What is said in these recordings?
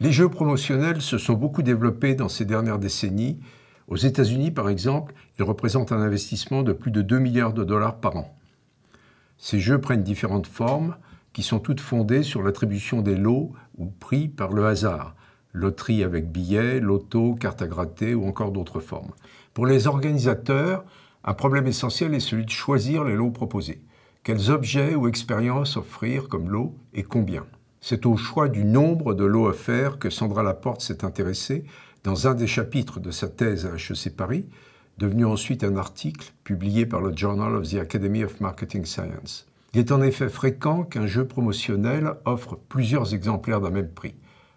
Les jeux promotionnels se sont beaucoup développés dans ces dernières décennies. Aux États-Unis, par exemple, ils représentent un investissement de plus de 2 milliards de dollars par an. Ces jeux prennent différentes formes, qui sont toutes fondées sur l'attribution des lots ou prix par le hasard, loterie avec billets, loto, carte à gratter ou encore d'autres formes. Pour les organisateurs, un problème essentiel est celui de choisir les lots proposés. Quels objets ou expériences offrir comme lot et combien? C'est au choix du nombre de lots offerts que Sandra Laporte s'est intéressée dans un des chapitres de sa thèse à HEC Paris, devenu ensuite un article publié par le Journal of the Academy of Marketing Science. Il est en effet fréquent qu'un jeu promotionnel offre plusieurs exemplaires d'un même prix.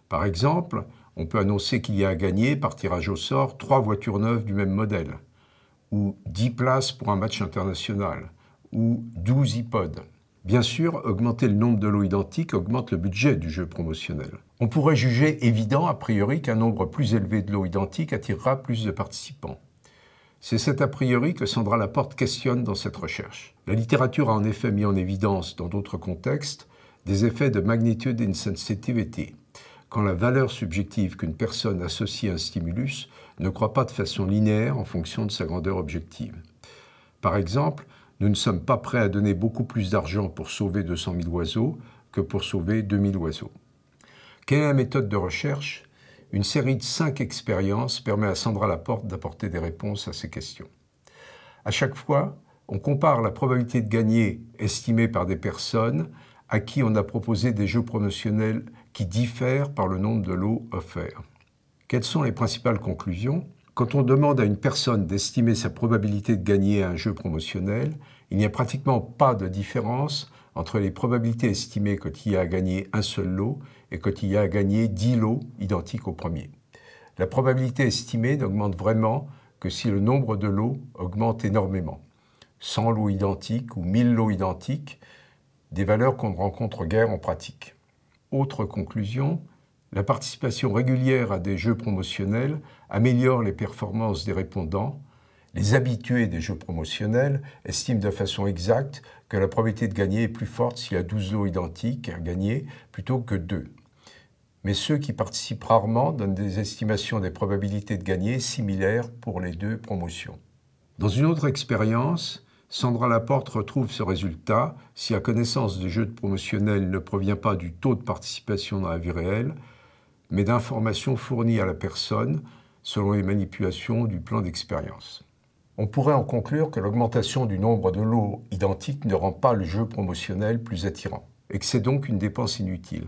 Par exemple, on peut annoncer qu'il y a à gagner, par tirage au sort, trois voitures neuves du même modèle, ou 10 places pour un match international, ou 12 iPods. Bien sûr, augmenter le nombre de lots identiques augmente le budget du jeu promotionnel. On pourrait juger évident, a priori, qu'un nombre plus élevé de lots identiques attirera plus de participants. C'est cet a priori que Sandra Laporte questionne dans cette recherche. La littérature a en effet mis en évidence, dans d'autres contextes, des effets de magnitude insensitivity, quand la valeur subjective qu'une personne associe à un stimulus ne croit pas de façon linéaire en fonction de sa grandeur objective. Par exemple, nous ne sommes pas prêts à donner beaucoup plus d'argent pour sauver 200 000 oiseaux que pour sauver 2000 oiseaux. Quelle est la méthode de recherche? Une série de cinq expériences permet à Sandra Laporte d'apporter des réponses à ces questions. À chaque fois, on compare la probabilité de gagner estimée par des personnes à qui on a proposé des jeux promotionnels qui diffèrent par le nombre de lots offerts. Quelles sont les principales conclusions? Quand on demande à une personne d'estimer sa probabilité de gagner un jeu promotionnel, il n'y a pratiquement pas de différence entre les probabilités estimées quand il y a à un seul lot et quand il y a à gagner 10 lots identiques au premier. La probabilité estimée n'augmente vraiment que si le nombre de lots augmente énormément. 100 lots identiques ou 1000 lots identiques, des valeurs qu'on ne rencontre guère en pratique. Autre conclusion, la participation régulière à des jeux promotionnels améliore les performances des répondants. Les habitués des jeux promotionnels estiment de façon exacte que la probabilité de gagner est plus forte s'il y a 12 lots identiques à gagner plutôt que 2. Mais ceux qui participent rarement donnent des estimations des probabilités de gagner similaires pour les deux promotions. Dans une autre expérience, Sandra Laporte retrouve ce résultat si la connaissance des jeux promotionnels ne provient pas du taux de participation dans la vie réelle, mais d'informations fournies à la personne selon les manipulations du plan d'expérience. On pourrait en conclure que l'augmentation du nombre de lots identiques ne rend pas le jeu promotionnel plus attirant, et que c'est donc une dépense inutile.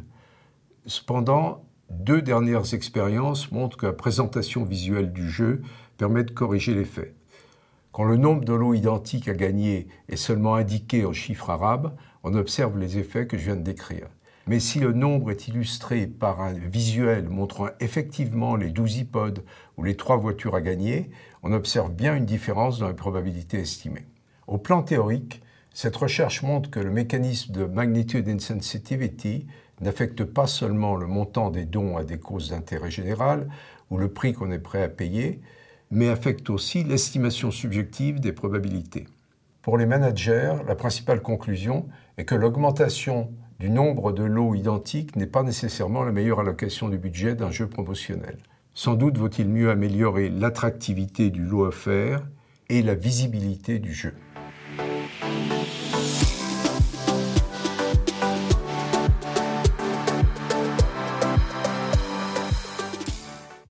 Cependant, deux dernières expériences montrent que la présentation visuelle du jeu permet de corriger l'effet. Quand le nombre de lots identiques à gagner est seulement indiqué en chiffres arabes, on observe les effets que je viens de décrire. Mais si le nombre est illustré par un visuel montrant effectivement les 12 iPods ou les 3 voitures à gagner, on observe bien une différence dans les probabilités estimées. Au plan théorique, cette recherche montre que le mécanisme de magnitude insensitivity n'affecte pas seulement le montant des dons à des causes d'intérêt général ou le prix qu'on est prêt à payer, mais affecte aussi l'estimation subjective des probabilités. Pour les managers, la principale conclusion est que l'augmentation du nombre de lots identiques n'est pas nécessairement la meilleure allocation du budget d'un jeu promotionnel. Sans doute vaut-il mieux améliorer l'attractivité du lot offert et la visibilité du jeu.